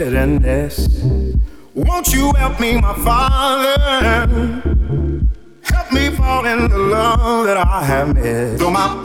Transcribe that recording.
bitterness. Won't you help me, my father? Help me fall in the love that I have missed. Though my